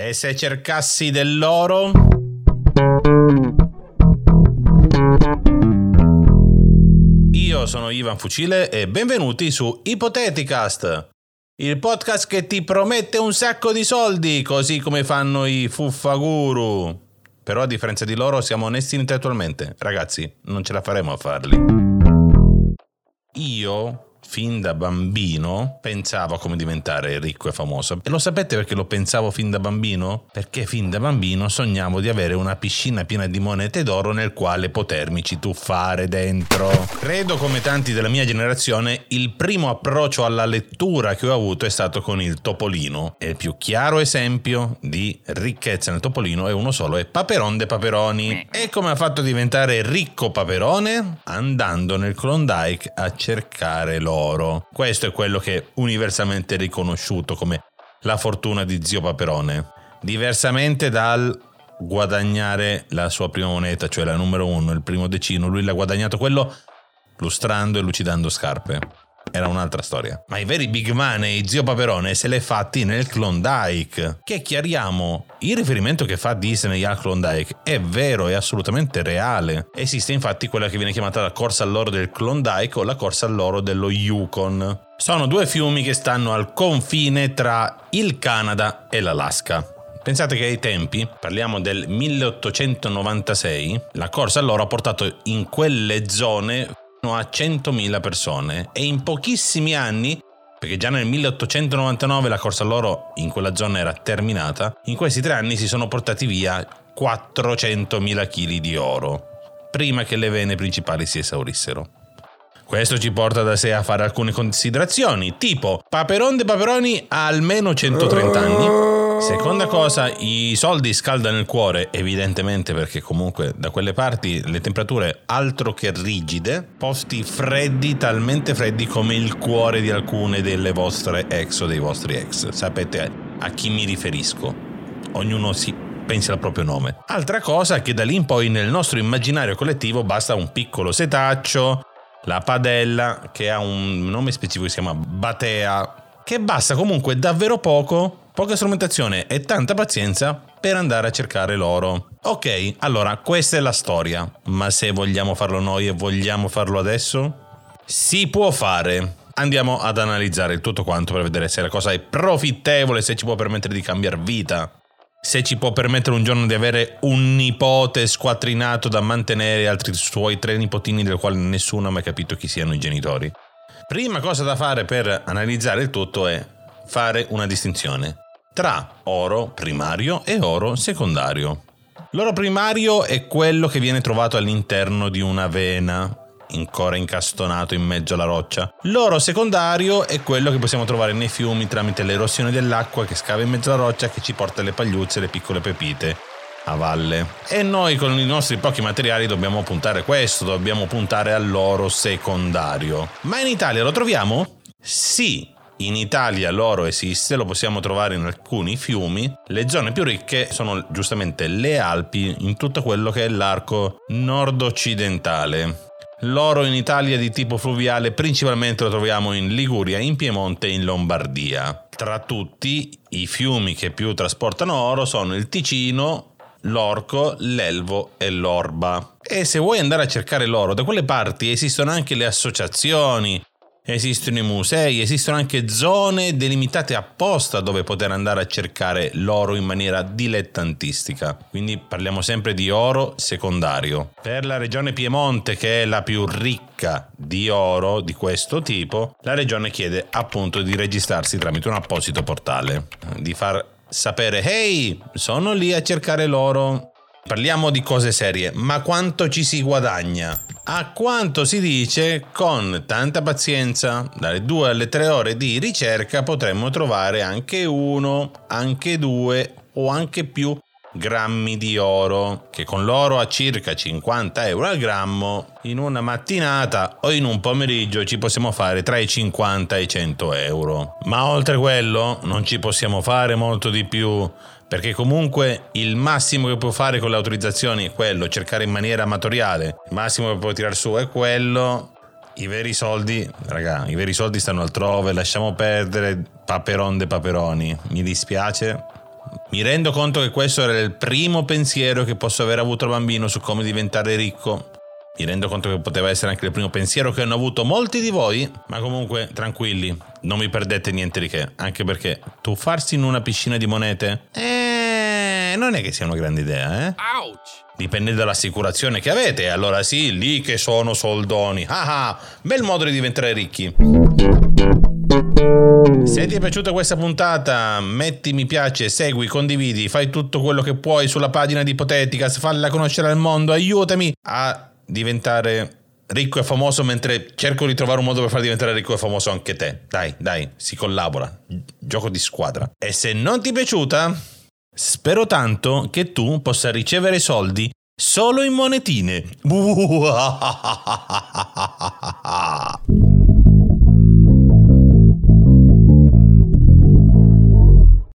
E se cercassi dell'oro? Io sono Ivan Fucile e benvenuti su Ipoteticast, il podcast che ti promette un sacco di soldi, così come fanno i fuffaguru. Però a differenza di loro siamo onesti intellettualmente. Ragazzi, non ce la faremo a farli. Io fin da bambino pensavo a come diventare ricco e famoso. E lo sapete perché lo pensavo fin da bambino? Perché fin da bambino sognavo di avere una piscina piena di monete d'oro nel quale potermi tuffare dentro. Credo come tanti della mia generazione il primo approccio alla lettura che ho avuto è stato con il Topolino. E il più chiaro esempio di ricchezza nel Topolino è uno solo, è Paperon de Paperoni. E come ha fatto diventare ricco Paperone? Andando nel Klondike a cercare l'oro oro. Questo è quello che è universalmente riconosciuto come la fortuna di zio Paperone. Diversamente dal guadagnare la sua prima moneta, cioè la numero uno, il primo decino, lui l'ha guadagnato quello lustrando e lucidando scarpe era un'altra storia. Ma i veri big money, zio Paperone, se l'è fatti nel Klondike. Che chiariamo, il riferimento che fa Disney al Klondike è vero, è assolutamente reale. Esiste infatti quella che viene chiamata la corsa all'oro del Klondike o la corsa all'oro dello Yukon. Sono due fiumi che stanno al confine tra il Canada e l'Alaska. Pensate che ai tempi, parliamo del 1896, la corsa all'oro ha portato in quelle zone a 100.000 persone e in pochissimi anni, perché già nel 1899 la corsa all'oro in quella zona era terminata, in questi tre anni si sono portati via 400.000 kg di oro, prima che le vene principali si esaurissero. Questo ci porta da sé a fare alcune considerazioni, tipo Paperon de Paperoni ha almeno 130 anni, Seconda cosa, i soldi scaldano il cuore, evidentemente perché comunque da quelle parti le temperature altro che rigide, posti freddi, talmente freddi come il cuore di alcune delle vostre ex o dei vostri ex. Sapete a chi mi riferisco? Ognuno si pensi al proprio nome. Altra cosa che da lì in poi nel nostro immaginario collettivo basta un piccolo setaccio, la padella che ha un nome specifico che si chiama batea, che basta comunque davvero poco poca strumentazione e tanta pazienza per andare a cercare l'oro. Ok, allora questa è la storia, ma se vogliamo farlo noi e vogliamo farlo adesso? Si può fare. Andiamo ad analizzare il tutto quanto per vedere se la cosa è profittevole, se ci può permettere di cambiare vita, se ci può permettere un giorno di avere un nipote squattrinato da mantenere altri suoi tre nipotini del quale nessuno ha mai capito chi siano i genitori. Prima cosa da fare per analizzare il tutto è fare una distinzione tra oro primario e oro secondario. L'oro primario è quello che viene trovato all'interno di una vena, ancora incastonato in mezzo alla roccia. L'oro secondario è quello che possiamo trovare nei fiumi tramite l'erosione dell'acqua che scava in mezzo alla roccia che ci porta le pagliuzze e le piccole pepite a valle. E noi con i nostri pochi materiali dobbiamo puntare questo, dobbiamo puntare all'oro secondario. Ma in Italia lo troviamo? Sì, in Italia l'oro esiste, lo possiamo trovare in alcuni fiumi. Le zone più ricche sono giustamente le Alpi, in tutto quello che è l'arco nord-occidentale. L'oro in Italia di tipo fluviale principalmente lo troviamo in Liguria, in Piemonte e in Lombardia. Tra tutti i fiumi che più trasportano oro sono il Ticino, l'Orco, l'Elvo e l'Orba. E se vuoi andare a cercare l'oro, da quelle parti esistono anche le associazioni, Esistono i musei, esistono anche zone delimitate apposta dove poter andare a cercare l'oro in maniera dilettantistica. Quindi parliamo sempre di oro secondario. Per la regione Piemonte, che è la più ricca di oro di questo tipo, la regione chiede appunto di registrarsi tramite un apposito portale, di far sapere, hey, sono lì a cercare l'oro. Parliamo di cose serie, ma quanto ci si guadagna? A quanto si dice, con tanta pazienza, dalle due alle tre ore di ricerca potremmo trovare anche uno, anche due o anche più grammi di oro, che con l'oro a circa 50 euro al grammo, in una mattinata o in un pomeriggio ci possiamo fare tra i 50 e i 100 euro. Ma oltre quello non ci possiamo fare molto di più perché comunque il massimo che puoi fare con le autorizzazioni è quello, cercare in maniera amatoriale, il massimo che puoi tirare su è quello, i veri soldi, raga, i veri soldi stanno altrove, lasciamo perdere paperon de paperoni, mi dispiace, Mi rendo conto che questo era il primo pensiero che posso aver avuto da bambino su come diventare ricco. Mi rendo conto che poteva essere anche il primo pensiero che hanno avuto molti di voi, ma comunque tranquilli, non vi perdete niente di che, anche perché tuffarsi in una piscina di monete, eh, non è che sia una grande idea, eh? Ouch! Dipende dall'assicurazione che avete, allora sì, lì che sono soldoni. Ah ah, bel modo di diventare ricchi. Se ti è piaciuta questa puntata, metti mi piace, segui, condividi, fai tutto quello che puoi sulla pagina di Ipoteticas, falla conoscere al mondo, aiutami a diventare ricco e famoso mentre cerco di trovare un modo per far diventare ricco e famoso anche te. Dai, dai, si collabora. Gioco di squadra. E se non ti è piaciuta, spero tanto che tu possa ricevere soldi solo in monetine.